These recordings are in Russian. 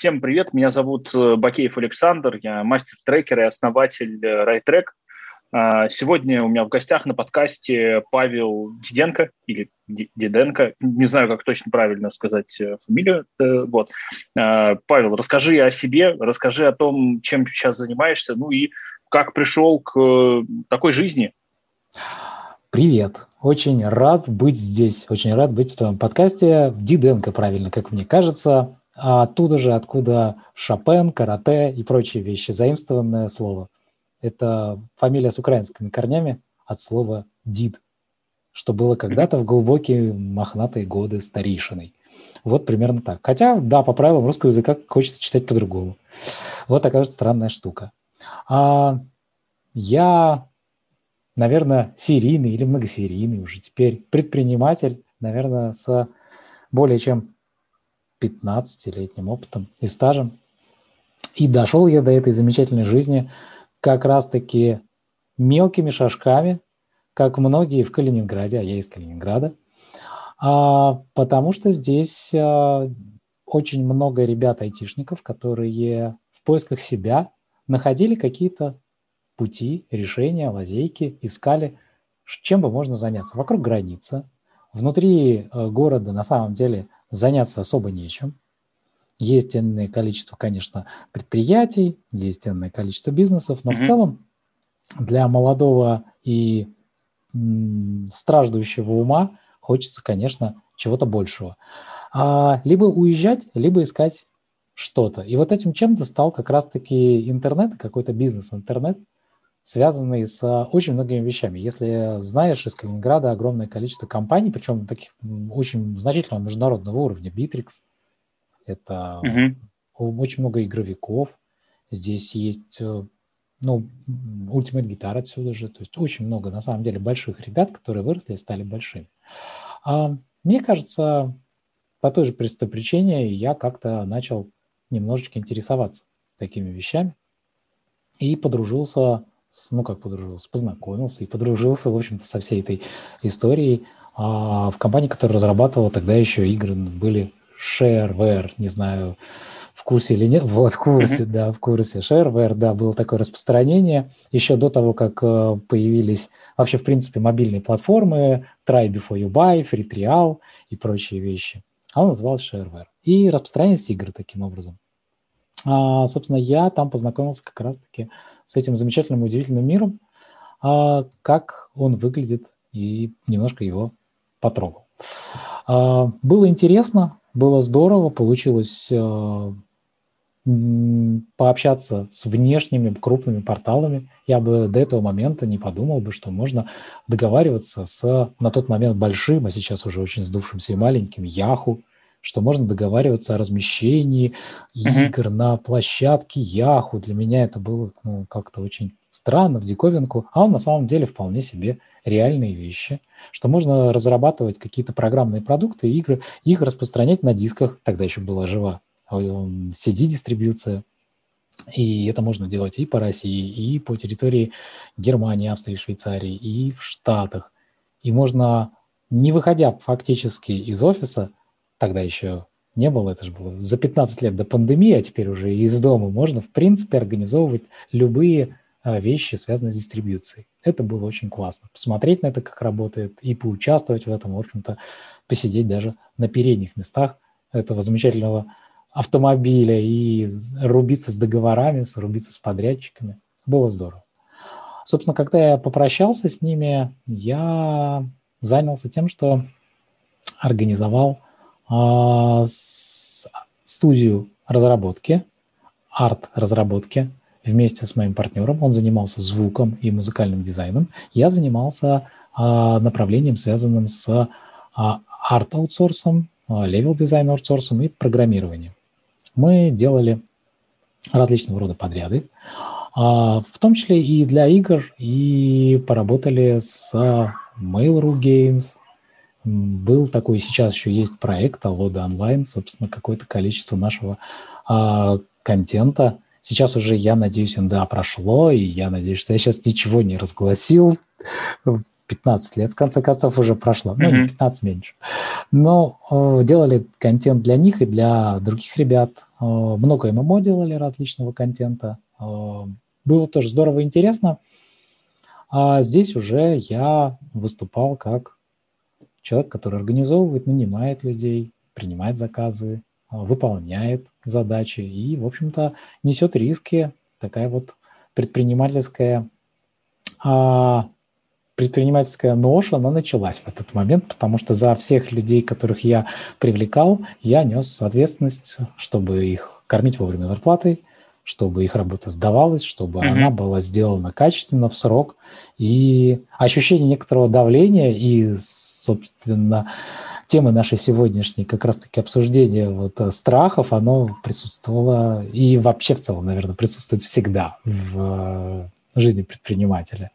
Всем привет, меня зовут э, Бакеев Александр, я мастер-трекер и основатель э, RideTrack. А, сегодня у меня в гостях на подкасте Павел Диденко или Диденко, не знаю, как точно правильно сказать э, фамилию. Вот. А, Павел, расскажи о себе, расскажи о том, чем сейчас занимаешься, ну и как пришел к такой жизни. Привет, очень рад быть здесь, очень рад быть в твоем подкасте. Диденко, правильно, как мне кажется а оттуда же, откуда Шопен, карате и прочие вещи, заимствованное слово. Это фамилия с украинскими корнями от слова «дид», что было когда-то в глубокие мохнатые годы старейшиной. Вот примерно так. Хотя, да, по правилам русского языка хочется читать по-другому. Вот такая вот странная штука. А я, наверное, серийный или многосерийный уже теперь предприниматель, наверное, с более чем 15-летним опытом и стажем. И дошел я до этой замечательной жизни как раз-таки мелкими шажками, как многие в Калининграде, а я из Калининграда, а, потому что здесь а, очень много ребят-айтишников, которые в поисках себя находили какие-то пути, решения, лазейки, искали, чем бы можно заняться. Вокруг границы, внутри э, города на самом деле – заняться особо нечем. Есть энное количество, конечно, предприятий, есть энное количество бизнесов, но mm-hmm. в целом для молодого и м, страждущего ума хочется, конечно, чего-то большего. А, либо уезжать, либо искать что-то. И вот этим чем-то стал как раз-таки интернет, какой-то бизнес в интернет – связанный с очень многими вещами. Если знаешь, из Калининграда огромное количество компаний, причем таких очень значительного международного уровня, Bittrex, это угу. очень много игровиков, здесь есть э, ну, Ultimate Guitar отсюда же, то есть очень много, на самом деле, больших ребят, которые выросли и стали большими. А мне кажется, по той же простой причине я как-то начал немножечко интересоваться такими вещами и подружился ну как подружился, познакомился и подружился, в общем-то, со всей этой историей. А в компании, которая разрабатывала тогда еще игры, были Shareware, не знаю, в курсе или нет, вот в курсе, да, в курсе. Shareware, да, было такое распространение еще до того, как э, появились вообще, в принципе, мобильные платформы, Try Before You Buy, Free Trial и прочие вещи. А он назывался Shareware. И распространялись игры таким образом. А, собственно, я там познакомился как раз-таки с этим замечательным, удивительным миром, а, как он выглядит, и немножко его потрогал. А, было интересно, было здорово, получилось а, пообщаться с внешними крупными порталами. Я бы до этого момента не подумал бы, что можно договариваться с на тот момент большим, а сейчас уже очень сдувшимся и маленьким Яху, что можно договариваться о размещении игр на площадке Яху. Для меня это было ну, как-то очень странно, в диковинку, а он на самом деле вполне себе реальные вещи, что можно разрабатывать какие-то программные продукты, игры, их распространять на дисках, тогда еще была жива. CD-дистрибьюция, и это можно делать и по России, и по территории Германии, Австрии, Швейцарии, и в Штатах. И можно, не выходя фактически из офиса, тогда еще не было, это же было за 15 лет до пандемии, а теперь уже из дома можно, в принципе, организовывать любые а, вещи, связанные с дистрибьюцией. Это было очень классно. Посмотреть на это, как работает, и поучаствовать в этом, в общем-то, посидеть даже на передних местах этого замечательного автомобиля и рубиться с договорами, рубиться с подрядчиками. Было здорово. Собственно, когда я попрощался с ними, я занялся тем, что организовал студию разработки, арт-разработки вместе с моим партнером. Он занимался звуком и музыкальным дизайном. Я занимался а, направлением, связанным с а, арт-аутсорсом, level design аутсорсом и программированием. Мы делали различного рода подряды, в том числе и для игр, и поработали с Mail.ru Games, был такой, сейчас еще есть проект Алода онлайн, собственно, какое-то количество нашего а, контента. Сейчас уже, я надеюсь, НДА прошло, и я надеюсь, что я сейчас ничего не разгласил. 15 лет, в конце концов, уже прошло. Ну, не 15 меньше. Но э, делали контент для них и для других ребят. много ММО делали различного контента. Было тоже здорово и интересно. А здесь уже я выступал как человек, который организовывает, нанимает людей, принимает заказы, выполняет задачи и, в общем-то, несет риски. Такая вот предпринимательская а, предпринимательская нож, она началась в этот момент, потому что за всех людей, которых я привлекал, я нес ответственность, чтобы их кормить вовремя зарплатой, чтобы их работа сдавалась, чтобы mm-hmm. она была сделана качественно, в срок. И ощущение некоторого давления и, собственно, темы нашей сегодняшней как раз-таки обсуждения вот э, страхов, оно присутствовало и вообще в целом, наверное, присутствует всегда в э, жизни предпринимателя.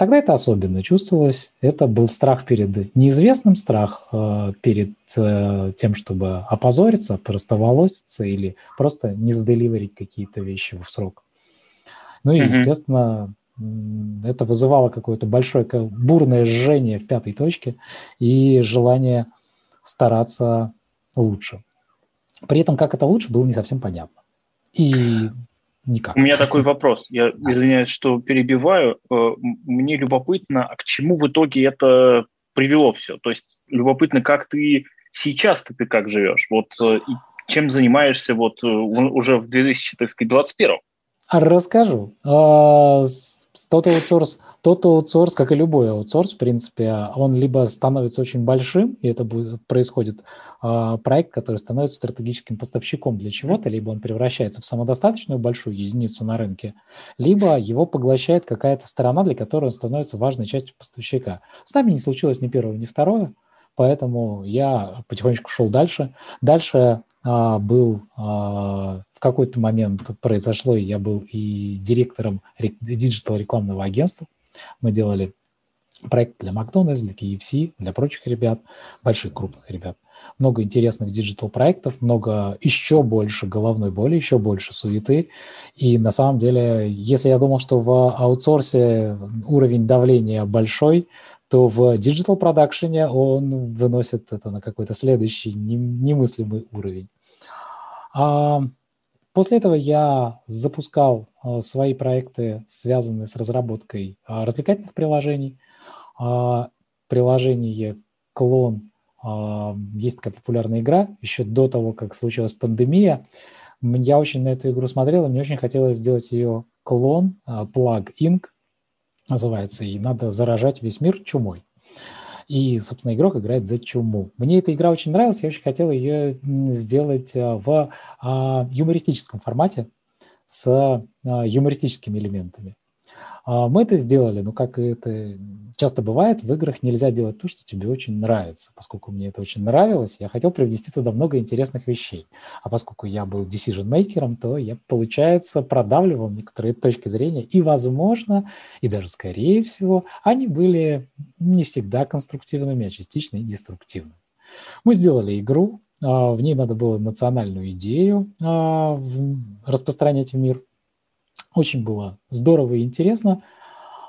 Тогда это особенно чувствовалось. Это был страх перед неизвестным, страх э, перед э, тем, чтобы опозориться, просто волоситься или просто не заделиверить какие-то вещи в срок. Ну и, mm-hmm. естественно, это вызывало какое-то большое бурное жжение в пятой точке и желание стараться лучше. При этом, как это лучше, было не совсем понятно. И никак. У меня такой вопрос. Я извиняюсь, что перебиваю. Э, мне любопытно, а к чему в итоге это привело все? То есть любопытно, как ты сейчас-то ты как живешь? Вот э, чем занимаешься вот э, уже в 2021? Расскажу. А, Total Outsource, Total Outsource, как и любой аутсорс, в принципе, он либо становится очень большим, и это будет, происходит э, проект, который становится стратегическим поставщиком для чего-то, либо он превращается в самодостаточную большую единицу на рынке, либо его поглощает какая-то сторона, для которой он становится важной частью поставщика. С нами не случилось ни первого, ни второе, поэтому я потихонечку шел дальше. Дальше а, был а, в какой-то момент произошло, и я был и директором digital рекламного агентства. Мы делали проект для Макдональдс, для KFC, для прочих ребят, больших крупных ребят. Много интересных digital проектов, много еще больше головной боли, еще больше суеты. И на самом деле, если я думал, что в аутсорсе уровень давления большой, то в digital продакшене он выносит это на какой-то следующий немыслимый уровень. А после этого я запускал а, свои проекты, связанные с разработкой а, развлекательных приложений. Приложение клон есть такая популярная игра, еще до того, как случилась пандемия. Я очень на эту игру смотрел, и мне очень хотелось сделать ее клон, Plague Inc. называется, и надо заражать весь мир чумой. И, собственно, игрок играет за чуму. Мне эта игра очень нравилась, я очень хотел ее сделать а, в а, юмористическом формате с а, юмористическими элементами. А, мы это сделали, но как это часто бывает, в играх нельзя делать то, что тебе очень нравится. Поскольку мне это очень нравилось, я хотел привнести туда много интересных вещей. А поскольку я был decision-мейкером, то я, получается, продавливал некоторые точки зрения, и, возможно, и даже скорее всего, они были не всегда конструктивными, а частично и деструктивными. Мы сделали игру, а, в ней надо было национальную идею а, распространять в мир – очень было здорово и интересно.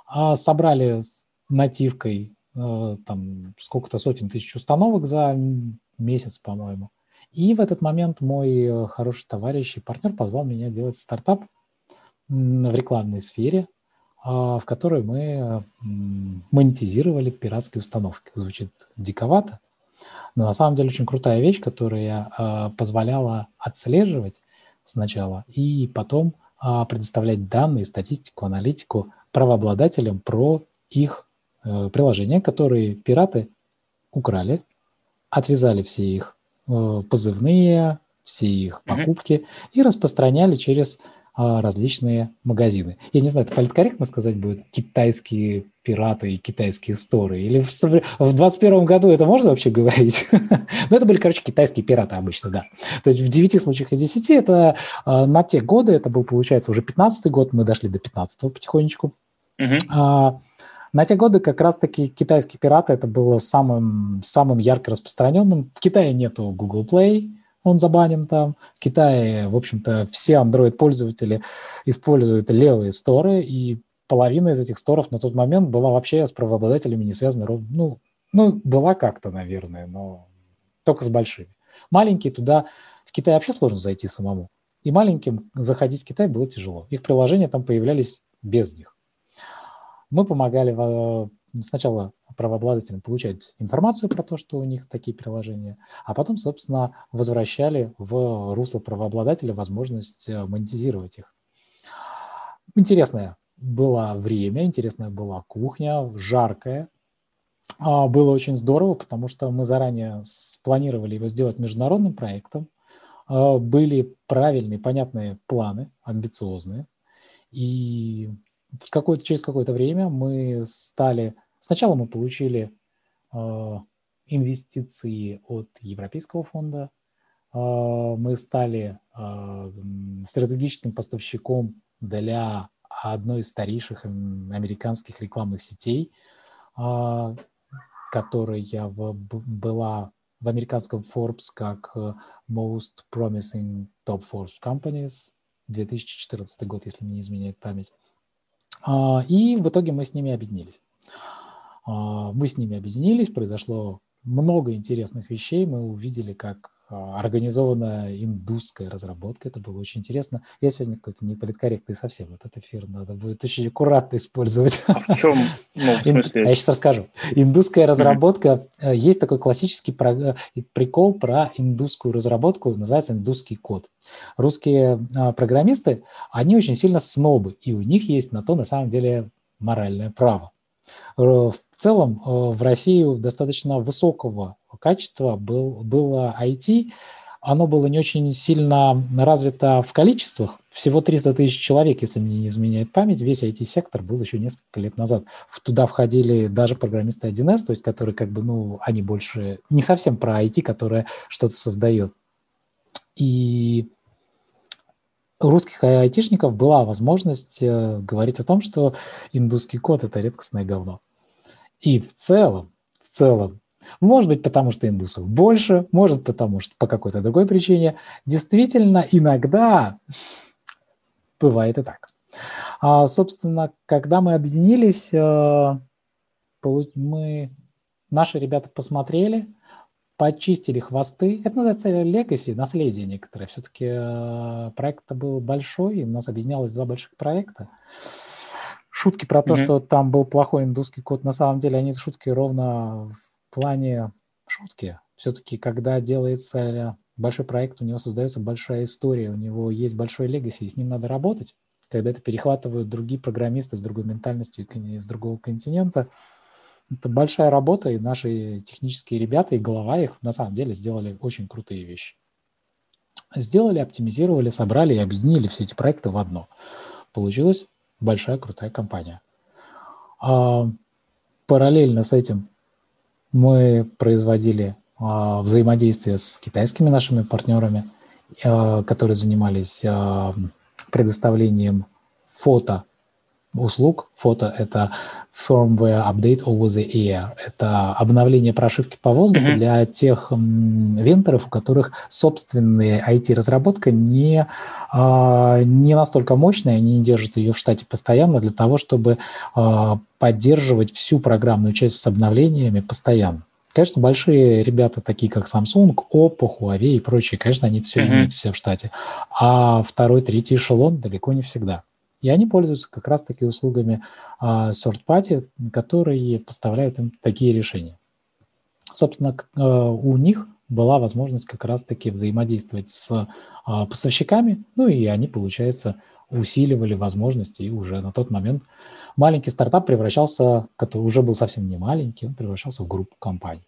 А собрали нативкой э, там сколько-то сотен тысяч установок за месяц, по-моему. И в этот момент мой э, хороший товарищ и партнер позвал меня делать стартап в рекламной сфере, а, в которой мы монетизировали пиратские установки. Звучит диковато, но на самом деле очень крутая вещь, которая э, позволяла отслеживать сначала и потом предоставлять данные, статистику, аналитику правообладателям про их э, приложения, которые пираты украли, отвязали все их э, позывные, все их покупки mm-hmm. и распространяли через а, различные магазины. Я не знаю, это политкорректно сказать будет китайские пираты и китайские сторы? Или в, в 21 году это можно вообще говорить? ну, это были, короче, китайские пираты обычно, да. То есть в 9 случаях из 10 это а, на те годы, это был, получается, уже 15 год, мы дошли до 15 потихонечку. А, на те годы как раз-таки китайские пираты это было самым, самым ярко распространенным. В Китае нету Google Play, он забанен там. В Китае, в общем-то, все Android-пользователи используют левые сторы, и половина из этих сторов на тот момент была вообще с правообладателями не связана. Ну, ну была как-то, наверное, но только с большими. Маленькие туда В Китай вообще сложно зайти самому. И маленьким заходить в Китай было тяжело. Их приложения там появлялись без них. Мы помогали сначала правообладателям получать информацию про то, что у них такие приложения, а потом, собственно, возвращали в русло правообладателя возможность э, монетизировать их. Интересное было время, интересная была кухня, жаркая. А, было очень здорово, потому что мы заранее спланировали его сделать международным проектом. А, были правильные, понятные планы, амбициозные. И в какое-то, через какое-то время мы стали Сначала мы получили э, инвестиции от Европейского фонда, э, мы стали э, стратегическим поставщиком для одной из старейших американских рекламных сетей, которая была в американском Forbes как Most Promising Top Force Companies 2014 год, если не изменяет память. И в итоге мы с ними объединились. А, мы с ними объединились, произошло много интересных вещей. Мы увидели, как а, организованная индусская разработка. Это было очень интересно. Я сегодня какой-то неполиткорректный совсем. Вот этот эфир надо будет очень аккуратно использовать. А в чем? Ну, в смысле? Я сейчас расскажу. Индусская разработка. Mm-hmm. Есть такой классический прикол про индусскую разработку. Называется индусский код. Русские программисты, они очень сильно снобы. И у них есть на то, на самом деле, моральное право. Э, в целом э, в России достаточно высокого качества был, было IT. Оно было не очень сильно развито в количествах. Всего 300 тысяч человек, если мне не изменяет память. Весь IT-сектор был еще несколько лет назад. Туда входили даже программисты 1С, то есть которые как бы, ну, они больше не совсем про IT, которое что-то создает. И у русских айтишников была возможность э, говорить о том, что индусский код – это редкостное говно. И в целом, в целом, может быть, потому что индусов больше, может потому что по какой-то другой причине, действительно, иногда бывает и так. А, собственно, когда мы объединились, э, мы, наши ребята посмотрели – почистили хвосты. Это называется legacy, наследие некоторое. Все-таки э, проект был большой, у нас объединялось два больших проекта. Шутки про то, mm-hmm. что там был плохой индусский код, на самом деле они шутки ровно в плане шутки. Все-таки, когда делается большой проект, у него создается большая история, у него есть большой легаси, и с ним надо работать. Когда это перехватывают другие программисты с другой ментальностью из другого континента – это большая работа, и наши технические ребята, и голова их на самом деле сделали очень крутые вещи. Сделали, оптимизировали, собрали и объединили все эти проекты в одно. Получилась большая крутая компания. А, параллельно с этим мы производили а, взаимодействие с китайскими нашими партнерами, а, которые занимались а, предоставлением фото услуг. Фото – это firmware update over the air. Это обновление прошивки по воздуху mm-hmm. для тех вендоров, у которых собственная IT-разработка не, а, не настолько мощная, они не держат ее в штате постоянно для того, чтобы а, поддерживать всю программную часть с обновлениями постоянно. Конечно, большие ребята, такие как Samsung, Oppo, Huawei и прочие, конечно, они все mm-hmm. имеют все в штате. А второй, третий эшелон далеко не всегда. И они пользуются как раз-таки услугами а, third party, которые поставляют им такие решения. Собственно, а, у них была возможность как раз-таки взаимодействовать с а, поставщиками, ну и они, получается, усиливали возможности, и уже на тот момент маленький стартап превращался, который уже был совсем не маленький, он превращался в группу компаний.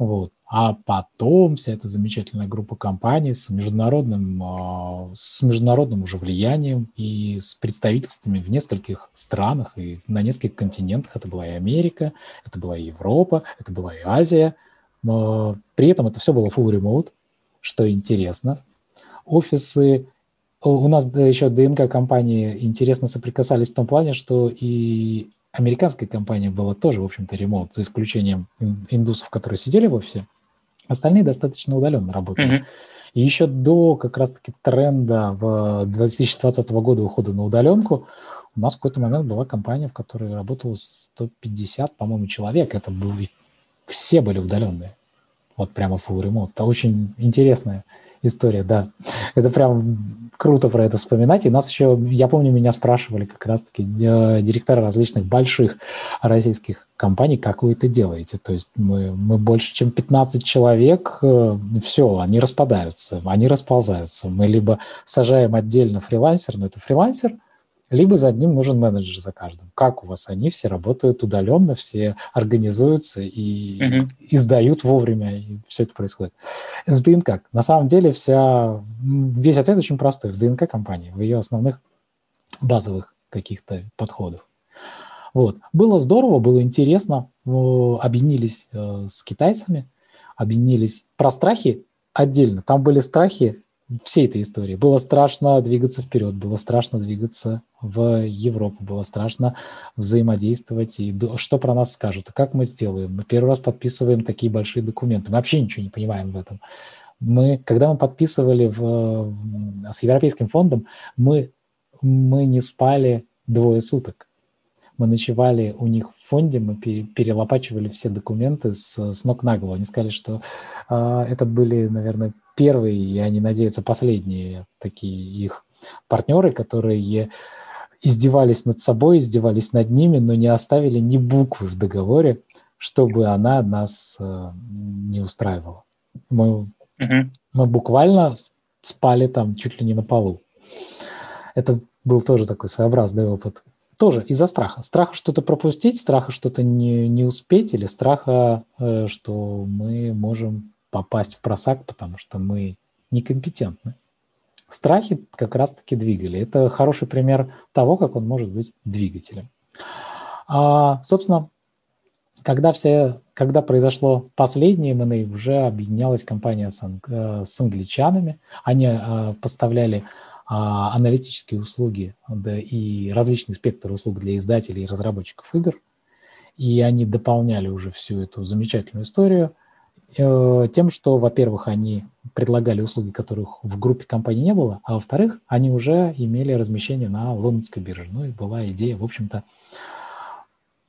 Вот. А потом вся эта замечательная группа компаний с международным, а, с международным уже влиянием и с представительствами в нескольких странах и на нескольких континентах. Это была и Америка, это была и Европа, это была и Азия. Но при этом это все было full remote, что интересно. Офисы у нас еще ДНК компании интересно соприкасались в том плане, что и американская компания была тоже, в общем-то, ремонт, за исключением индусов, которые сидели в офисе. Остальные достаточно удаленно работали. Mm-hmm. И еще до как раз-таки тренда в 2020 года ухода на удаленку у нас в какой-то момент была компания, в которой работало 150, по-моему, человек. Это был, все были удаленные. Вот прямо full remote. Это очень интересная история, да. Это прям круто про это вспоминать. И нас еще, я помню, меня спрашивали как раз-таки э, директора различных больших российских компаний, как вы это делаете. То есть мы, мы больше, чем 15 человек, э, все, они распадаются, они расползаются. Мы либо сажаем отдельно фрилансер, но это фрилансер – либо за одним нужен менеджер за каждым. Как у вас они все работают удаленно, все организуются и uh-huh. издают вовремя, и все это происходит. В ДНК. На самом деле вся, весь ответ очень простой. В ДНК компании, в ее основных базовых каких-то подходах. Вот. Было здорово, было интересно. Объединились э, с китайцами, объединились про страхи отдельно. Там были страхи всей этой истории. Было страшно двигаться вперед, было страшно двигаться в Европу, было страшно взаимодействовать, и что про нас скажут, как мы сделаем. Мы первый раз подписываем такие большие документы, мы вообще ничего не понимаем в этом. Мы, когда мы подписывали в, с Европейским фондом, мы, мы не спали двое суток. Мы ночевали у них в фонде, мы перелопачивали все документы с, с ног на голову. Они сказали, что э, это были, наверное, первые, и они надеются, последние такие их партнеры, которые издевались над собой, издевались над ними, но не оставили ни буквы в договоре, чтобы она нас э, не устраивала. Мы, угу. мы буквально спали там чуть ли не на полу. Это был тоже такой своеобразный опыт. Тоже из-за страха. Страха что-то пропустить, страха что-то не, не успеть или страха, э, что мы можем попасть в просак, потому что мы некомпетентны. Страхи как раз-таки двигали. Это хороший пример того, как он может быть двигателем. А, собственно, когда, все, когда произошло последнее M&A, уже объединялась компания с, э, с англичанами. Они а, поставляли аналитические услуги да, и различный спектр услуг для издателей и разработчиков игр. И они дополняли уже всю эту замечательную историю Э, тем, что, во-первых, они предлагали услуги, которых в группе компаний не было, а во-вторых, они уже имели размещение на лондонской бирже. Ну и была идея, в общем-то,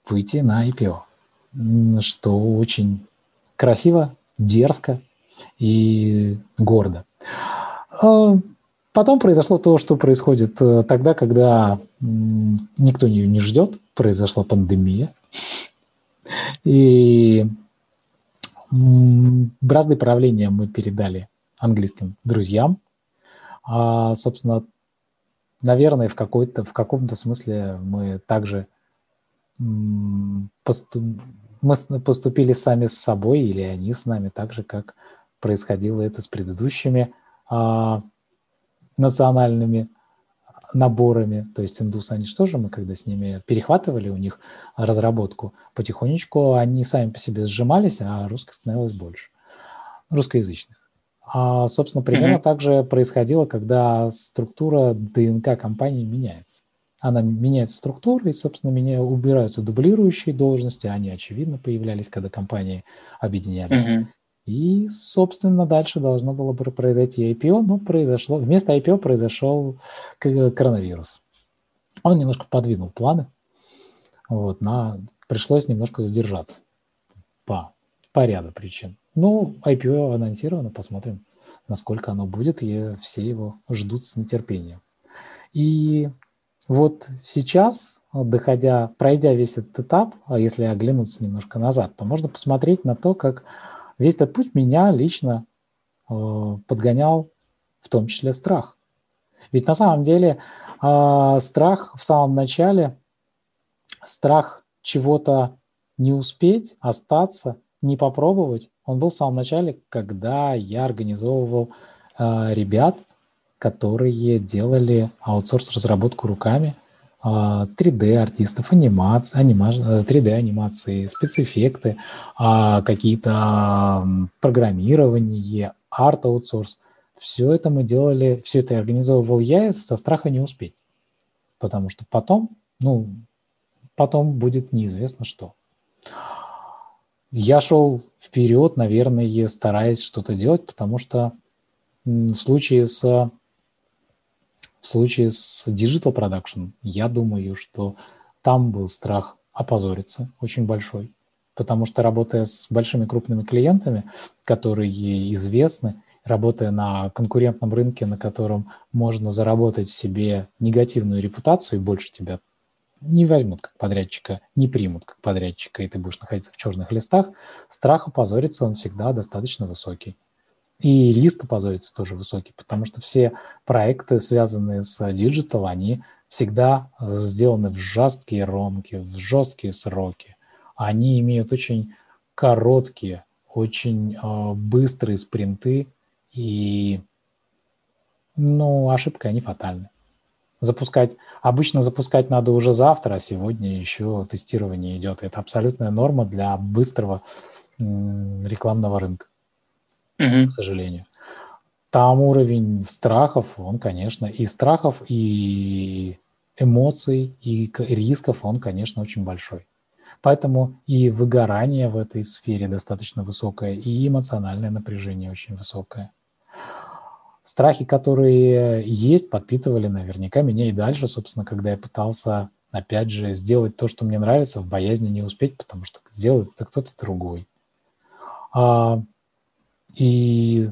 выйти на IPO, что очень красиво, дерзко и гордо. Потом произошло то, что происходит э, тогда, когда никто ее не ждет, произошла пандемия. И Бразды правления мы передали английским друзьям. А, собственно, наверное, в, какой-то, в каком-то смысле мы также мы поступили сами с собой, или они с нами, так же, как происходило это с предыдущими а, национальными наборами, то есть индусы, они же тоже, мы когда с ними перехватывали у них разработку, потихонечку они сами по себе сжимались, а русских становилось больше, русскоязычных. А, собственно, примерно mm-hmm. так же происходило, когда структура ДНК компании меняется. Она меняется структура, и, собственно, меня убираются дублирующие должности, они, очевидно, появлялись, когда компании объединялись. Mm-hmm. И, собственно, дальше должно было бы произойти IPO, но произошло, вместо IPO произошел коронавирус. Он немножко подвинул планы, вот, на, пришлось немножко задержаться по, по ряду причин. Ну, IPO анонсировано, посмотрим, насколько оно будет, и все его ждут с нетерпением. И вот сейчас, доходя, пройдя весь этот этап, а если оглянуться немножко назад, то можно посмотреть на то, как Весь этот путь меня лично э, подгонял в том числе страх. Ведь на самом деле э, страх в самом начале, страх чего-то не успеть, остаться, не попробовать, он был в самом начале, когда я организовывал э, ребят, которые делали аутсорс-разработку руками, 3D-артистов, анимации, анима, 3D-анимации, спецэффекты, а, какие-то программирование, арт-аутсорс. Все это мы делали, все это организовывал я со страха не успеть. Потому что потом, ну, потом будет неизвестно что. Я шел вперед, наверное, стараясь что-то делать, потому что в случае с в случае с Digital Production, я думаю, что там был страх опозориться очень большой, потому что работая с большими крупными клиентами, которые известны работая на конкурентном рынке, на котором можно заработать себе негативную репутацию и больше тебя не возьмут как подрядчика, не примут как подрядчика, и ты будешь находиться в черных листах, страх опозориться, он всегда достаточно высокий. И риск опозориться тоже высокий, потому что все проекты, связанные с digital, они всегда сделаны в жесткие рамки, в жесткие сроки. Они имеют очень короткие, очень э, быстрые спринты, и ну, ошибка, они фатальны. Запускать, обычно запускать надо уже завтра, а сегодня еще тестирование идет. Это абсолютная норма для быстрого рекламного рынка, mm-hmm. к сожалению. Там уровень страхов, он, конечно, и страхов, и эмоций, и рисков, он, конечно, очень большой. Поэтому и выгорание в этой сфере достаточно высокое, и эмоциональное напряжение очень высокое. Страхи, которые есть, подпитывали наверняка меня и дальше, собственно, когда я пытался, опять же, сделать то, что мне нравится, в боязни не успеть, потому что сделает это кто-то другой. А, и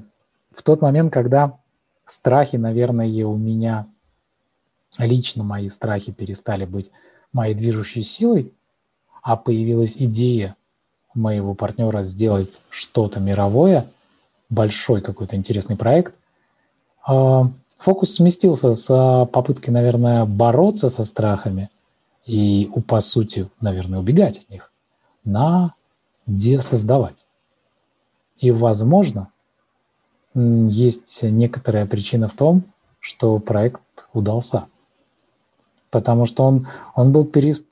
в тот момент, когда страхи, наверное, у меня, лично мои страхи перестали быть моей движущей силой, а появилась идея моего партнера сделать что-то мировое, большой какой-то интересный проект, а, фокус сместился с попыткой, наверное, бороться со страхами и, по сути, наверное, убегать от них, на создавать. И, возможно, есть некоторая причина в том, что проект удался – потому что он, он был перес...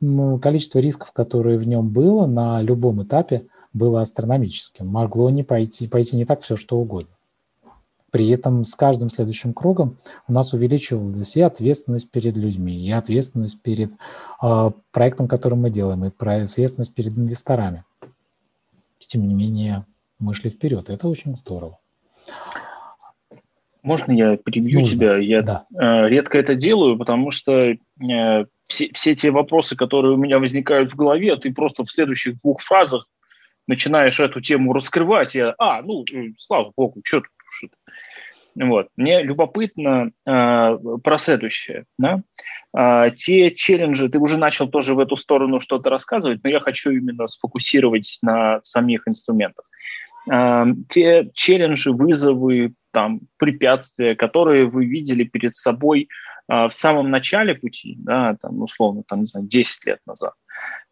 количество рисков, которые в нем было на любом этапе, было астрономическим. Могло не пойти, пойти не так все, что угодно. При этом с каждым следующим кругом у нас увеличивалась и ответственность перед людьми, и ответственность перед э, проектом, который мы делаем, и ответственность перед инвесторами. Тем не менее, мы шли вперед. Это очень здорово. Можно я перебью Нужно. тебя? Я да. Э, редко это делаю, потому что э, все, все те вопросы, которые у меня возникают в голове, ты просто в следующих двух фразах начинаешь эту тему раскрывать. Я, а, ну, э, слава богу, что тут уж Вот. Мне любопытно э, про следующее. Да? Э, те челленджи, ты уже начал тоже в эту сторону что-то рассказывать, но я хочу именно сфокусировать на самих инструментах. Э, те челленджи, вызовы, там, препятствия, которые вы видели перед собой а, в самом начале пути, да, там, условно, там, не знаю, 10 лет назад.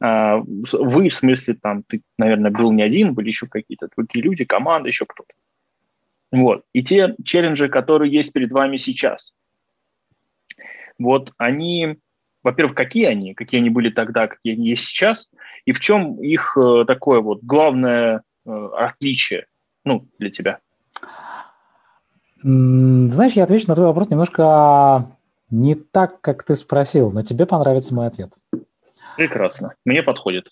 А, вы, в смысле, там, ты, наверное, был не один, были еще какие-то другие люди, команда, еще кто-то. Вот. И те челленджи, которые есть перед вами сейчас, вот они, во-первых, какие они, какие они были тогда, какие они есть сейчас, и в чем их э, такое вот главное э, отличие, ну, для тебя? Знаешь, я отвечу на твой вопрос немножко не так, как ты спросил, но тебе понравится мой ответ. Прекрасно. Мне подходит.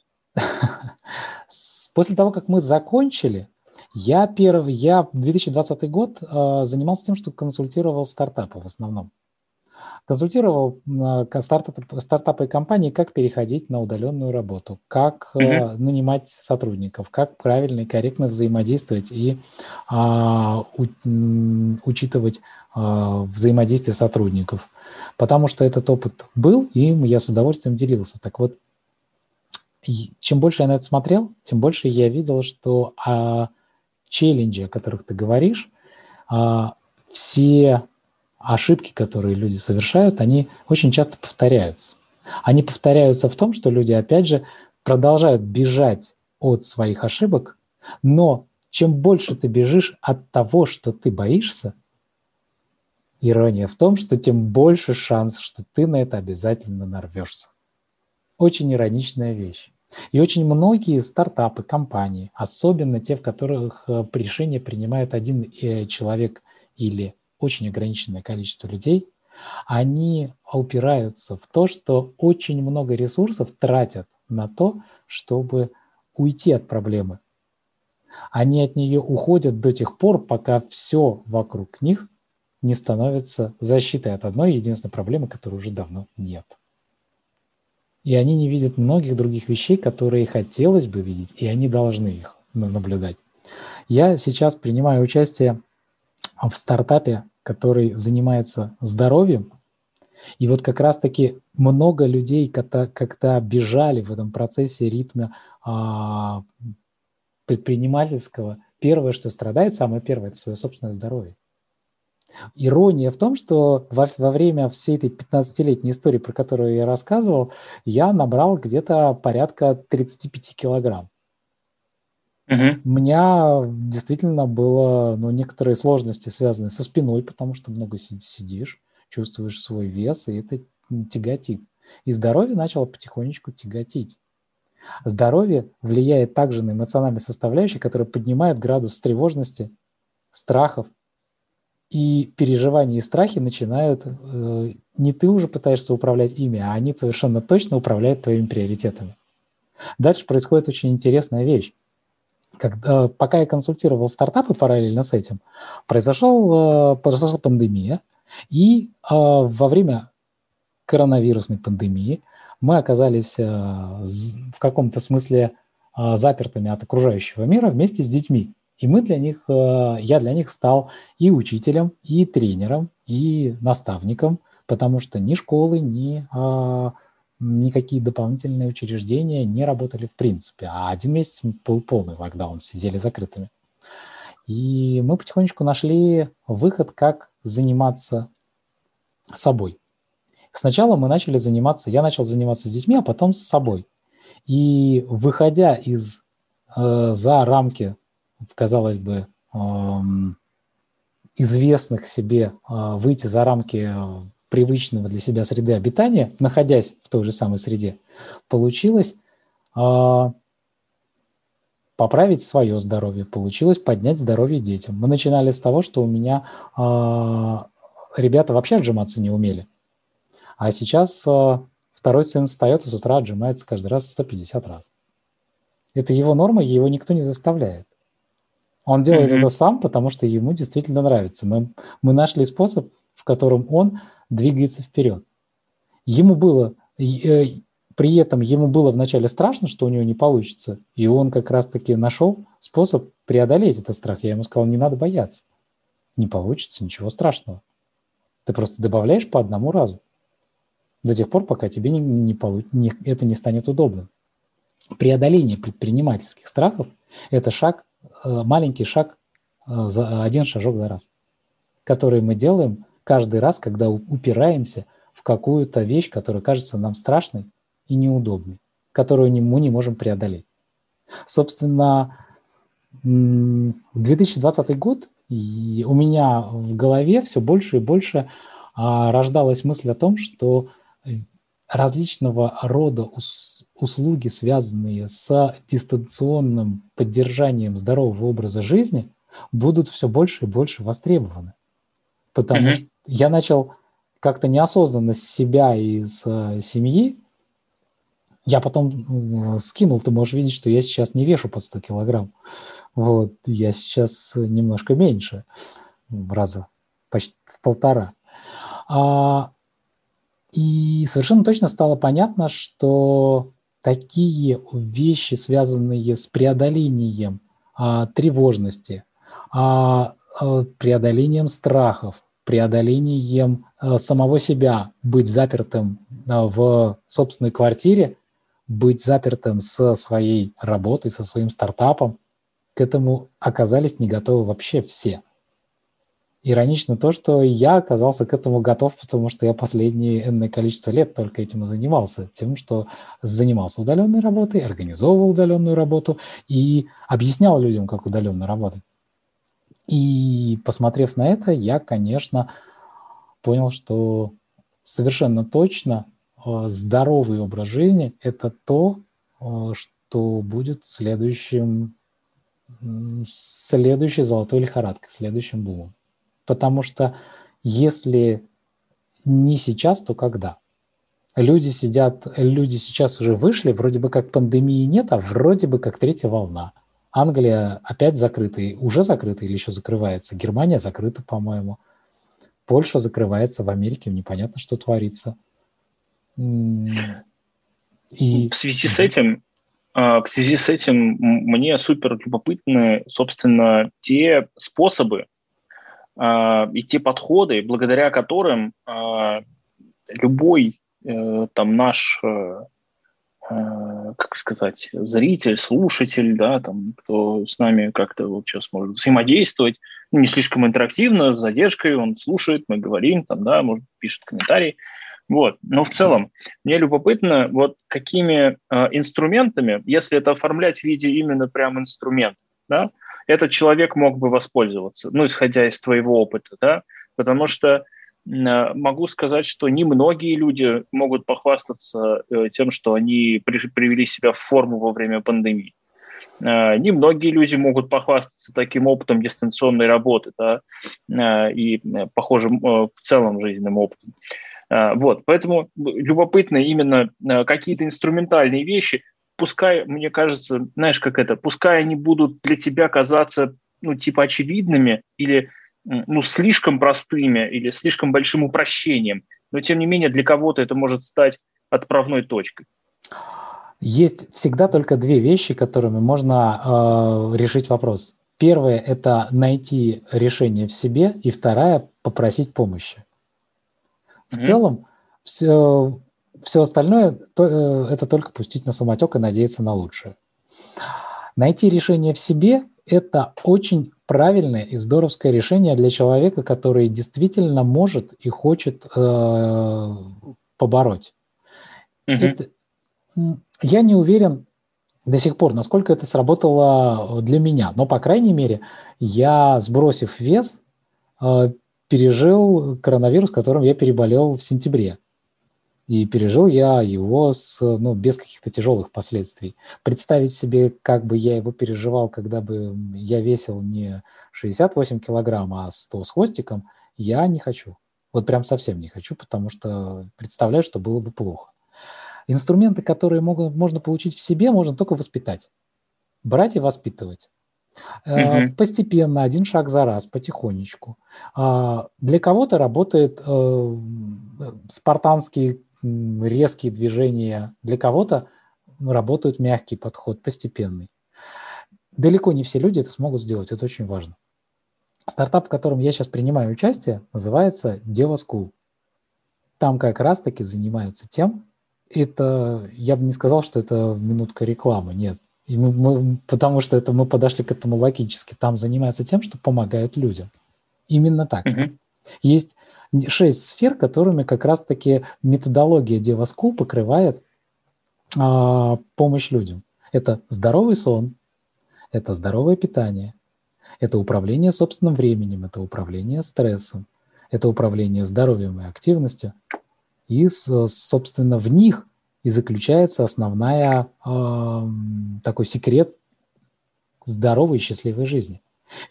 После того, как мы закончили, я, первый, я 2020 год э, занимался тем, что консультировал стартапы в основном консультировал стартапы, стартапы и компании, как переходить на удаленную работу, как mm-hmm. нанимать сотрудников, как правильно и корректно взаимодействовать и а, у, учитывать а, взаимодействие сотрудников. Потому что этот опыт был, и я с удовольствием делился. Так вот, чем больше я на это смотрел, тем больше я видел, что о челлендже, о которых ты говоришь, а, все ошибки, которые люди совершают, они очень часто повторяются. Они повторяются в том, что люди, опять же, продолжают бежать от своих ошибок, но чем больше ты бежишь от того, что ты боишься, ирония в том, что тем больше шанс, что ты на это обязательно нарвешься. Очень ироничная вещь. И очень многие стартапы, компании, особенно те, в которых э, решение принимает один э, человек или очень ограниченное количество людей, они упираются в то, что очень много ресурсов тратят на то, чтобы уйти от проблемы. Они от нее уходят до тех пор, пока все вокруг них не становится защитой от одной единственной проблемы, которой уже давно нет. И они не видят многих других вещей, которые хотелось бы видеть, и они должны их наблюдать. Я сейчас принимаю участие в стартапе, который занимается здоровьем. И вот как раз-таки много людей, когда, когда бежали в этом процессе ритма а, предпринимательского, первое, что страдает, самое первое, это свое собственное здоровье. Ирония в том, что во, во время всей этой 15-летней истории, про которую я рассказывал, я набрал где-то порядка 35 килограмм. Угу. У меня действительно было ну, некоторые сложности, связанные со спиной, потому что много сидишь, чувствуешь свой вес, и это тяготит. И здоровье начало потихонечку тяготить. Здоровье влияет также на эмоциональные составляющие, которые поднимают градус тревожности, страхов. И переживания и страхи начинают, э, не ты уже пытаешься управлять ими, а они совершенно точно управляют твоими приоритетами. Дальше происходит очень интересная вещь когда, пока я консультировал стартапы параллельно с этим, произошел, э, произошла пандемия, и э, во время коронавирусной пандемии мы оказались э, в каком-то смысле запертыми от окружающего мира вместе с детьми. И мы для них, я для них стал и учителем, и тренером, и наставником, потому что ни школы, ни никакие дополнительные учреждения не работали в принципе. А один месяц был полный локдаун, сидели закрытыми. И мы потихонечку нашли выход, как заниматься собой. Сначала мы начали заниматься, я начал заниматься с детьми, а потом с собой. И выходя из э, за рамки, казалось бы, э, известных себе, э, выйти за рамки привычного для себя среды обитания, находясь в той же самой среде, получилось э, поправить свое здоровье, получилось поднять здоровье детям. Мы начинали с того, что у меня э, ребята вообще отжиматься не умели. А сейчас э, второй сын встает и с утра отжимается каждый раз 150 раз. Это его норма, его никто не заставляет. Он делает mm-hmm. это сам, потому что ему действительно нравится. Мы, мы нашли способ, в котором он двигается вперед. Ему было, э, при этом ему было вначале страшно, что у него не получится, и он как раз-таки нашел способ преодолеть этот страх. Я ему сказал, не надо бояться. Не получится, ничего страшного. Ты просто добавляешь по одному разу. До тех пор, пока тебе не, не получ... не, это не станет удобным. Преодоление предпринимательских страхов – это шаг, э, маленький шаг, э, за один шажок за раз, который мы делаем каждый раз, когда упираемся в какую-то вещь, которая кажется нам страшной и неудобной, которую мы не можем преодолеть. Собственно, в 2020 год и у меня в голове все больше и больше а, рождалась мысль о том, что различного рода услуги, связанные с дистанционным поддержанием здорового образа жизни, будут все больше и больше востребованы. Потому mm-hmm. что я начал как-то неосознанно себя из э, семьи. Я потом э, скинул, ты можешь видеть, что я сейчас не вешу под 100 килограмм. Вот, я сейчас немножко меньше, раза почти в полтора. А, и совершенно точно стало понятно, что такие вещи, связанные с преодолением а, тревожности, а, а преодолением страхов, преодолением э, самого себя, быть запертым э, в собственной квартире, быть запертым со своей работой, со своим стартапом, к этому оказались не готовы вообще все. Иронично то, что я оказался к этому готов, потому что я последние энное количество лет только этим и занимался. Тем, что занимался удаленной работой, организовывал удаленную работу и объяснял людям, как удаленно работать. И посмотрев на это, я, конечно, понял, что совершенно точно э, здоровый образ жизни – это то, э, что будет следующим, следующей золотой лихорадкой, следующим бумом. Потому что если не сейчас, то когда? Люди сидят, люди сейчас уже вышли, вроде бы как пандемии нет, а вроде бы как третья волна – Англия опять закрыта, уже закрыта или еще закрывается. Германия закрыта, по-моему. Польша закрывается, в Америке непонятно, что творится. И... В связи с этим, а, в связи с этим мне супер любопытны, собственно, те способы, э, и те подходы, благодаря которым э, любой э, там наш, э, как сказать, зритель, слушатель, да, там, кто с нами как-то вот сейчас может взаимодействовать, ну, не слишком интерактивно, с задержкой, он слушает, мы говорим, там, да, может, пишет комментарии, вот. Но в целом мне любопытно, вот какими э, инструментами, если это оформлять в виде именно прям инструмента, да, этот человек мог бы воспользоваться, ну, исходя из твоего опыта, да, потому что Э, могу сказать, что немногие люди могут похвастаться э, тем, что они привели себя в форму во время пандемии. Э, немногие люди могут похвастаться таким опытом дистанционной работы да, и похожим в целом жизненным опытом. Вот, поэтому любопытно именно какие-то инструментальные вещи, пускай, мне кажется, знаешь, как это, пускай они будут для тебя казаться, ну, типа очевидными или ну, слишком простыми или слишком большим упрощением, но тем не менее для кого-то это может стать отправной точкой. Есть всегда только две вещи, которыми можно э, решить вопрос. Первое – это найти решение в себе, и вторая – попросить помощи. В mm-hmm. целом, все, все остальное то, э, это только пустить на самотек и надеяться на лучшее. Найти решение в себе – это очень правильное и здоровское решение для человека, который действительно может и хочет э, побороть. Угу. Это, я не уверен до сих пор, насколько это сработало для меня, но, по крайней мере, я, сбросив вес, э, пережил коронавирус, которым я переболел в сентябре. И пережил я его с, ну, без каких-то тяжелых последствий. Представить себе, как бы я его переживал, когда бы я весил не 68 килограмм, а 100 с хвостиком, я не хочу. Вот прям совсем не хочу, потому что представляю, что было бы плохо. Инструменты, которые могут, можно получить в себе, можно только воспитать. Брать и воспитывать. Угу. Постепенно, один шаг за раз, потихонечку. А, для кого-то работает э, спартанский резкие движения. Для кого-то работает мягкий подход, постепенный. Далеко не все люди это смогут сделать, это очень важно. Стартап, в котором я сейчас принимаю участие, называется Deva School. Там как раз-таки занимаются тем, это, я бы не сказал, что это минутка рекламы, нет. И мы, мы, потому что это мы подошли к этому логически. Там занимаются тем, что помогают людям. Именно так. Uh-huh. Есть шесть сфер, которыми как раз-таки методология DevaSchool покрывает а, помощь людям. Это здоровый сон, это здоровое питание, это управление собственным временем, это управление стрессом, это управление здоровьем и активностью. И, собственно, в них и заключается основная э, такой секрет здоровой и счастливой жизни.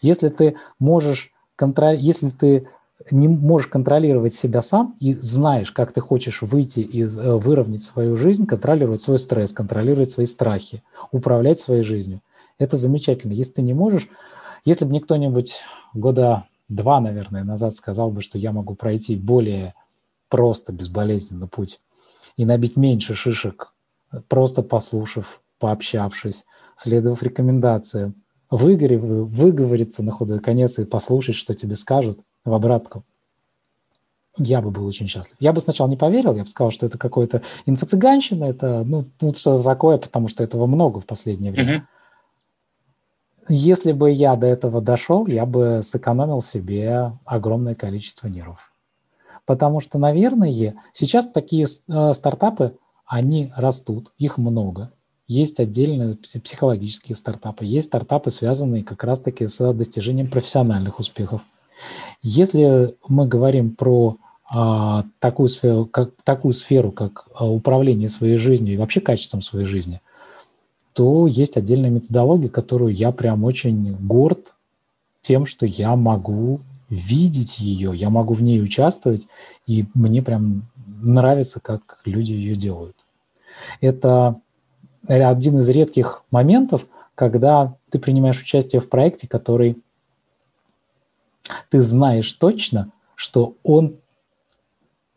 Если ты можешь контролировать, если ты не можешь контролировать себя сам и знаешь, как ты хочешь выйти из, э, выровнять свою жизнь, контролировать свой стресс, контролировать свои страхи, управлять своей жизнью. Это замечательно. Если ты не можешь, если бы мне кто-нибудь года два, наверное, назад сказал бы, что я могу пройти более просто, безболезненно путь и набить меньше шишек, просто послушав, пообщавшись, следовав рекомендациям, выгорев, выговориться на худой конец и послушать, что тебе скажут – в обратку, я бы был очень счастлив. Я бы сначала не поверил, я бы сказал, что это какое-то инфо-цыганщина, это ну, ну что такое, потому что этого много в последнее время. Mm-hmm. Если бы я до этого дошел, я бы сэкономил себе огромное количество нервов. Потому что, наверное, сейчас такие э, стартапы, они растут, их много. Есть отдельные психологические стартапы, есть стартапы, связанные как раз-таки с достижением профессиональных успехов. Если мы говорим про а, такую, сферу, как, такую сферу, как а, управление своей жизнью и вообще качеством своей жизни, то есть отдельная методология, которую я прям очень горд тем, что я могу видеть ее, я могу в ней участвовать, и мне прям нравится, как люди ее делают. Это один из редких моментов, когда ты принимаешь участие в проекте, который ты знаешь точно, что он,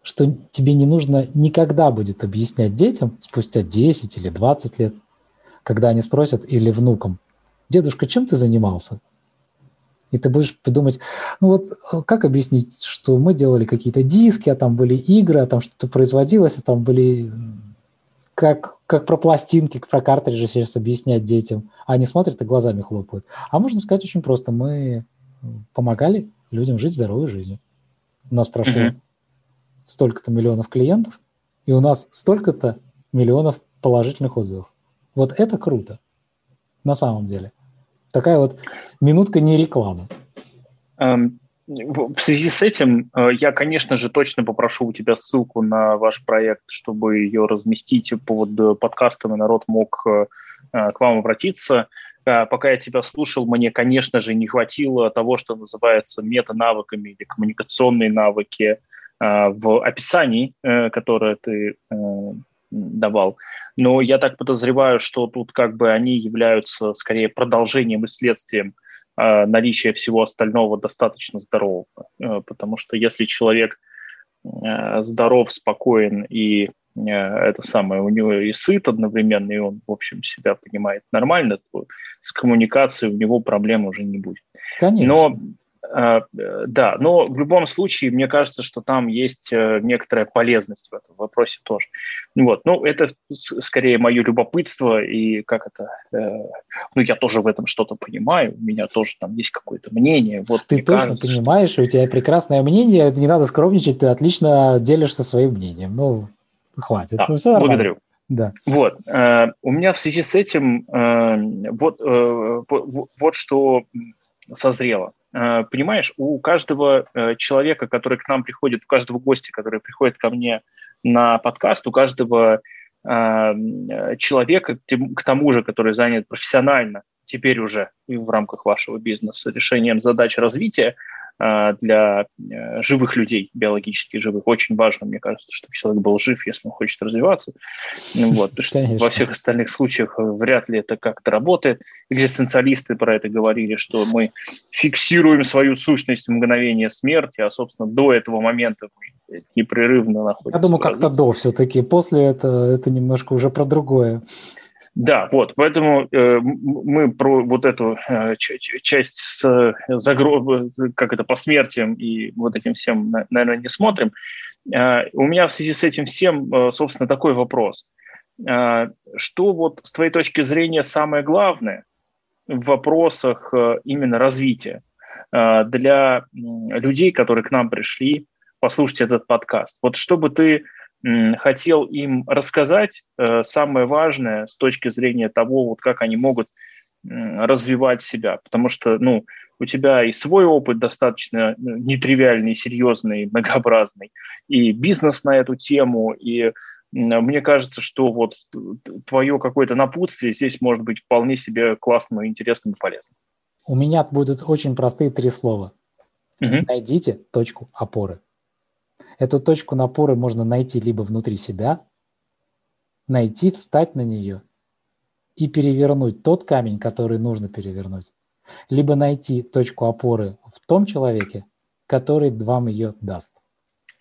что тебе не нужно никогда будет объяснять детям спустя 10 или 20 лет, когда они спросят или внукам, дедушка, чем ты занимался? И ты будешь подумать, ну вот э, как объяснить, что мы делали какие-то диски, а там были игры, а там что-то производилось, а там были как, как про пластинки, про картриджи сейчас объяснять детям. А они смотрят и глазами хлопают. А можно сказать очень просто, мы помогали людям жить здоровой жизнью. У нас прошло mm-hmm. столько-то миллионов клиентов, и у нас столько-то миллионов положительных отзывов. Вот это круто, на самом деле. Такая вот минутка не рекламы. Um, в связи с этим э, я, конечно же, точно попрошу у тебя ссылку на ваш проект, чтобы ее разместить под подкастом, и народ мог э, к вам обратиться. Э, пока я тебя слушал, мне, конечно же, не хватило того, что называется мета-навыками или коммуникационные навыки в описании, которое ты давал. Но я так подозреваю, что тут как бы они являются скорее продолжением и следствием э, наличия всего остального достаточно здорового. Э, потому что если человек э, здоров, спокоен и это самое, у него и сыт одновременно, и он, в общем, себя понимает нормально, то с коммуникацией у него проблем уже не будет. Конечно. Но а, да, но в любом случае, мне кажется, что там есть э, некоторая полезность в этом вопросе тоже. Вот, ну, это скорее мое любопытство, и как это, э, ну, я тоже в этом что-то понимаю, у меня тоже там есть какое-то мнение. Вот, ты точно кажется, понимаешь, что... у тебя прекрасное мнение, не надо скромничать, ты отлично делишься своим мнением. Ну, хватит. Да, ну, все благодарю. Да. Вот. Э, у меня в связи с этим э, вот, э, вот, вот что созрело. Э, понимаешь, у каждого э, человека, который к нам приходит, у каждого гостя, который приходит ко мне на подкаст, у каждого э, человека, к тому же, который занят профессионально, теперь уже в рамках вашего бизнеса, решением задач развития, для э, живых людей, биологически живых. Очень важно, мне кажется, чтобы человек был жив, если он хочет развиваться. Ну, вот, что во всех остальных случаях э, вряд ли это как-то работает. Экзистенциалисты про это говорили, что мы фиксируем свою сущность в мгновение смерти, а, собственно, до этого момента мы непрерывно находимся. Я думаю, как-то до все-таки. После это, это немножко уже про другое. Да, вот, поэтому э, мы про вот эту э, часть с загро... как это, посмертием и вот этим всем, наверное, не смотрим. Э, у меня в связи с этим всем, э, собственно, такой вопрос. Э, что вот с твоей точки зрения самое главное в вопросах э, именно развития э, для людей, которые к нам пришли послушать этот подкаст? Вот чтобы ты хотел им рассказать э, самое важное с точки зрения того, вот как они могут развивать себя, потому что, ну, у тебя и свой опыт достаточно ну, нетривиальный, серьезный, многообразный, и бизнес на эту тему, и мне кажется, что вот твое какое-то напутствие здесь может быть вполне себе классным, интересным и полезным. У меня будут очень простые три слова. Угу. Найдите точку опоры. Эту точку напора можно найти либо внутри себя, найти, встать на нее и перевернуть тот камень, который нужно перевернуть, либо найти точку опоры в том человеке, который вам ее даст.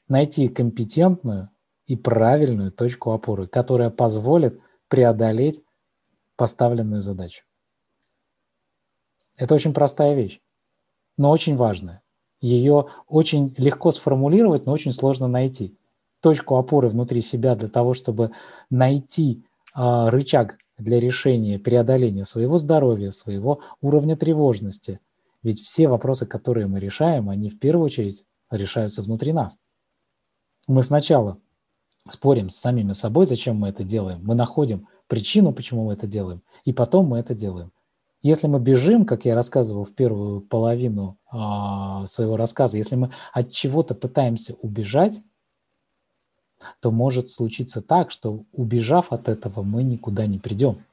Найти компетентную и правильную точку опоры, которая позволит преодолеть поставленную задачу. Это очень простая вещь, но очень важная. Ее очень легко сформулировать, но очень сложно найти. Точку опоры внутри себя для того, чтобы найти э, рычаг для решения, преодоления своего здоровья, своего уровня тревожности. Ведь все вопросы, которые мы решаем, они в первую очередь решаются внутри нас. Мы сначала спорим с самими собой, зачем мы это делаем. Мы находим причину, почему мы это делаем, и потом мы это делаем. Если мы бежим, как я рассказывал в первую половину э, своего рассказа, если мы от чего-то пытаемся убежать, то может случиться так, что убежав от этого, мы никуда не придем.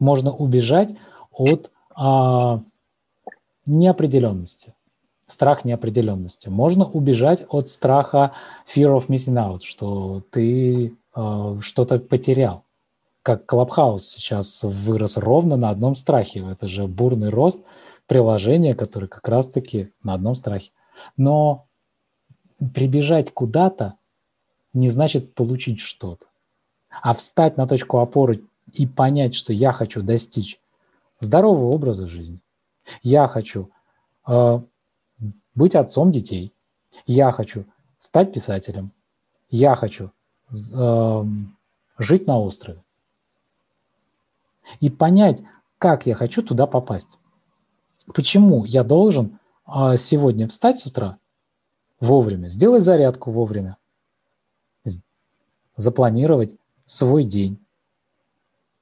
Можно убежать от э, неопределенности, страх неопределенности. Можно убежать от страха fear of missing out, что ты э, что-то потерял как Clubhouse сейчас вырос ровно на одном страхе. Это же бурный рост приложения, которое как раз-таки на одном страхе. Но прибежать куда-то не значит получить что-то. А встать на точку опоры и понять, что я хочу достичь здорового образа жизни. Я хочу э, быть отцом детей. Я хочу стать писателем. Я хочу э, жить на острове. И понять, как я хочу туда попасть. Почему я должен э, сегодня встать с утра вовремя, сделать зарядку вовремя, запланировать свой день,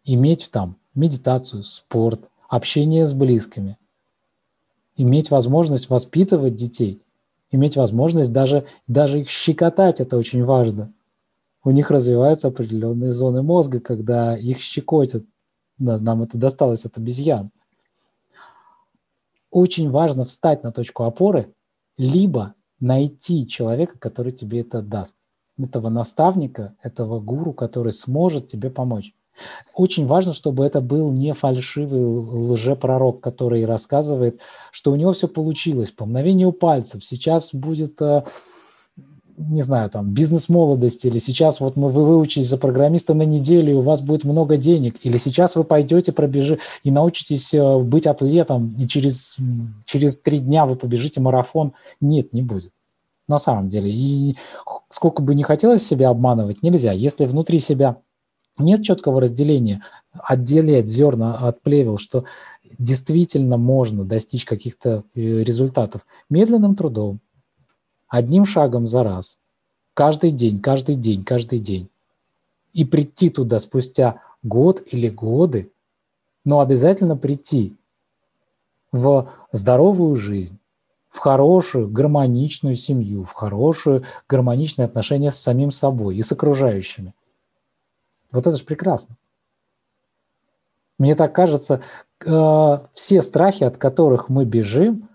иметь там медитацию, спорт, общение с близкими, иметь возможность воспитывать детей, иметь возможность даже, даже их щекотать, это очень важно. У них развиваются определенные зоны мозга, когда их щекотят. Нам это досталось от обезьян. Очень важно встать на точку опоры, либо найти человека, который тебе это даст. Этого наставника, этого гуру, который сможет тебе помочь. Очень важно, чтобы это был не фальшивый лжепророк, который рассказывает, что у него все получилось по мгновению пальцев. Сейчас будет, э, не знаю, там, бизнес молодости, или сейчас вот мы, вы выучитесь за программиста на неделю, и у вас будет много денег, или сейчас вы пойдете пробежи и научитесь э, быть атлетом, и через, через три дня вы побежите марафон. Нет, не будет на самом деле. И сколько бы не хотелось себя обманывать, нельзя. Если внутри себя нет четкого разделения, отделять зерна от плевел, что действительно можно достичь каких-то э, результатов медленным трудом, одним шагом за раз, каждый день, каждый день, каждый день. И прийти туда спустя год или годы, но обязательно прийти в здоровую жизнь, в хорошую, гармоничную семью, в хорошую, гармоничные отношения с самим собой и с окружающими – вот это же прекрасно. Мне так кажется, э, все страхи, от которых мы бежим,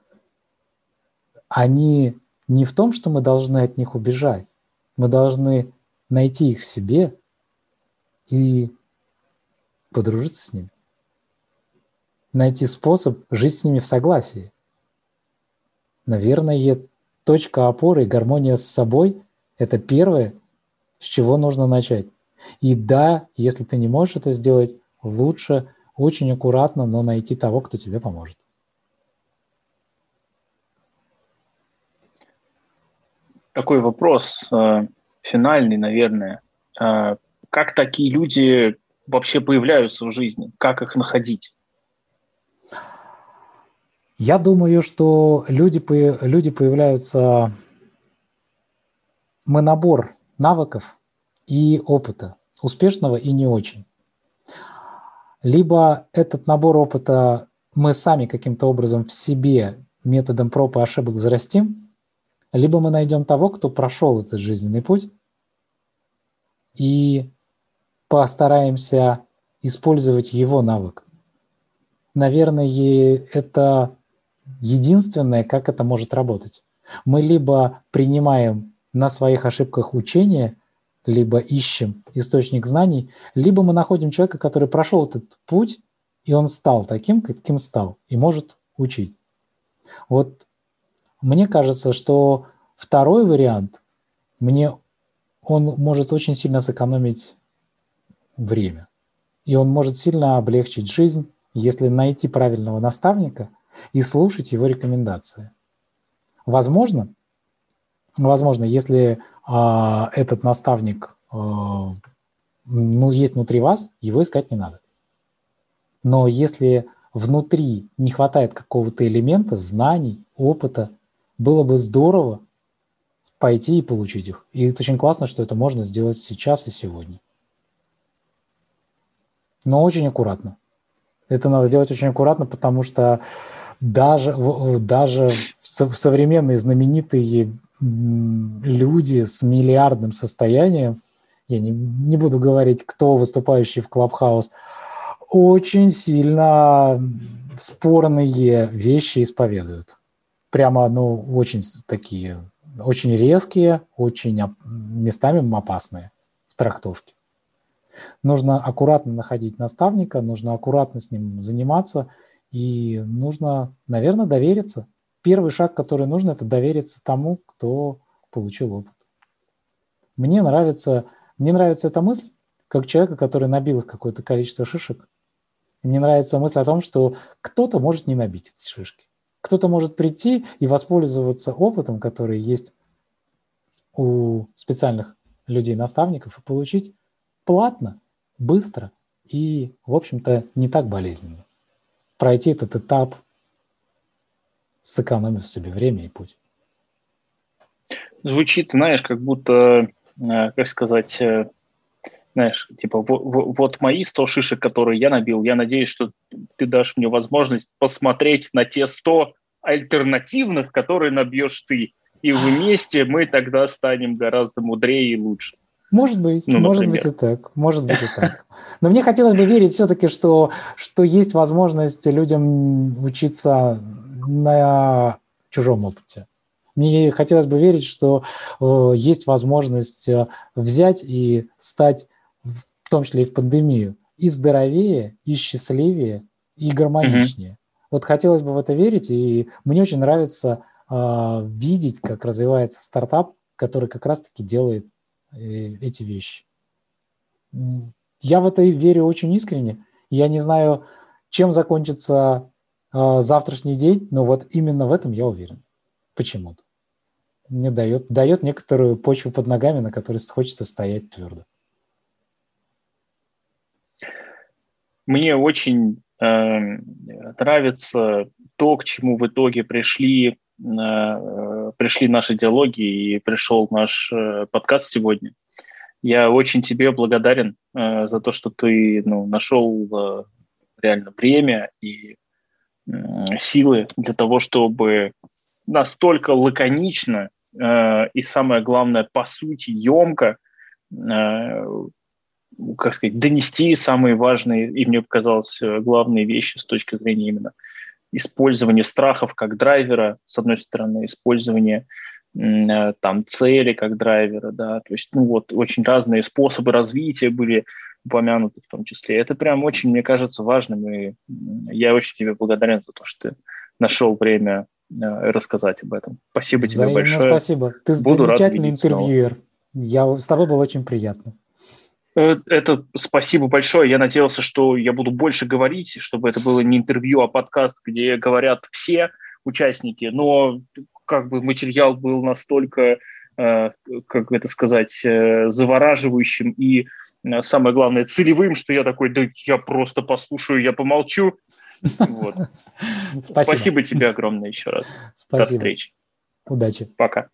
они не в том, что мы должны от них убежать. Мы должны найти их в себе и подружиться с ними. Найти способ жить с ними в согласии. Наверное, точка опоры и гармония с собой – это первое, с чего нужно начать. И да, если ты не можешь это сделать, лучше очень аккуратно, но найти того, кто тебе поможет. Такой вопрос э, финальный, наверное. Э, как такие люди вообще появляются в жизни? Как их находить? Я думаю, что люди, люди появляются... Мы набор навыков, и опыта, успешного и не очень. Либо этот набор опыта мы сами каким-то образом в себе методом проб и ошибок взрастим, либо мы найдем того, кто прошел этот жизненный путь, и постараемся использовать его навык. Наверное, это единственное, как это может работать. Мы либо принимаем на своих ошибках учения либо ищем источник знаний, либо мы находим человека, который прошел этот путь, и он стал таким, каким стал, и может учить. Вот мне кажется, что второй вариант, мне он может очень сильно сэкономить время. И он может сильно облегчить жизнь, если найти правильного наставника и слушать его рекомендации. Возможно, возможно, если а, этот наставник а, ну, есть внутри вас, его искать не надо. Но если внутри не хватает какого-то элемента, знаний, опыта, было бы здорово пойти и получить их. И это очень классно, что это можно сделать сейчас и сегодня. Но очень аккуратно. Это надо делать очень аккуратно, потому что даже, даже современные знаменитые люди с миллиардным состоянием, я не, не буду говорить, кто выступающий в Клабхаус, очень сильно спорные вещи исповедуют. Прямо, ну, очень такие, очень резкие, очень местами опасные в трактовке. Нужно аккуратно находить наставника, нужно аккуратно с ним заниматься, и нужно, наверное, довериться – первый шаг, который нужно, это довериться тому, кто получил опыт. Мне нравится, мне нравится эта мысль, как человека, который набил их какое-то количество шишек. мне нравится мысль о том, что кто-то может не набить эти шишки. Кто-то может прийти и воспользоваться опытом, который есть у специальных людей-наставников и получить платно, быстро и, в общем-то, не так болезненно. Пройти этот этап, сэкономив себе время и путь. Звучит, знаешь, как будто, э, как сказать, э, знаешь, типа, вот мои 100 шишек, которые я набил, я надеюсь, что ты дашь мне возможность посмотреть на те 100 альтернативных, которые набьешь ты. И вместе мы тогда станем гораздо мудрее и лучше. Может быть, ну, может быть и так, может быть и так. Но мне хотелось бы верить все-таки, что, что есть возможность людям учиться на чужом опыте. Мне хотелось бы верить, что э, есть возможность э, взять и стать, в том числе и в пандемию, и здоровее, и счастливее, и гармоничнее. Вот хотелось бы в это верить, и мне очень нравится э, видеть, как развивается стартап, который как раз-таки делает э, эти вещи. Я в это верю очень искренне. Я не знаю, чем закончится э, завтрашний день, но вот именно в этом я уверен почему-то. Мне дает, дает некоторую почву под ногами, на которой хочется стоять твердо. Мне очень нравится то, к чему в итоге пришли, э, пришли наши диалоги и пришел наш э, подкаст сегодня. Я очень тебе благодарен э, за то, что ты ну, нашел реально время и силы для того, чтобы настолько лаконично и, самое главное, по сути, емко, как сказать, донести самые важные, и мне показалось, э, главные вещи с точки зрения именно использования страхов как драйвера, с одной стороны, использование э, там цели как драйвера, да, то есть, ну вот, очень разные способы развития были упомянуты в том числе. Это прям очень, мне кажется, важным, и я очень тебе благодарен за то, что ты нашел время Э, рассказать об этом. Спасибо Взаимно тебе большое. Спасибо. Ты Буду замечательный интервьюер. Я, с тобой было очень приятно. Э, это спасибо большое. Я надеялся, что я буду больше говорить, чтобы это было не интервью, а подкаст, где говорят все участники. Но как бы материал был настолько, э, как это сказать, завораживающим и самое главное целевым, что я такой, да я просто послушаю, я помолчу, вот. Спасибо. Спасибо тебе огромное еще раз. Спасибо. До встречи. Удачи. Пока.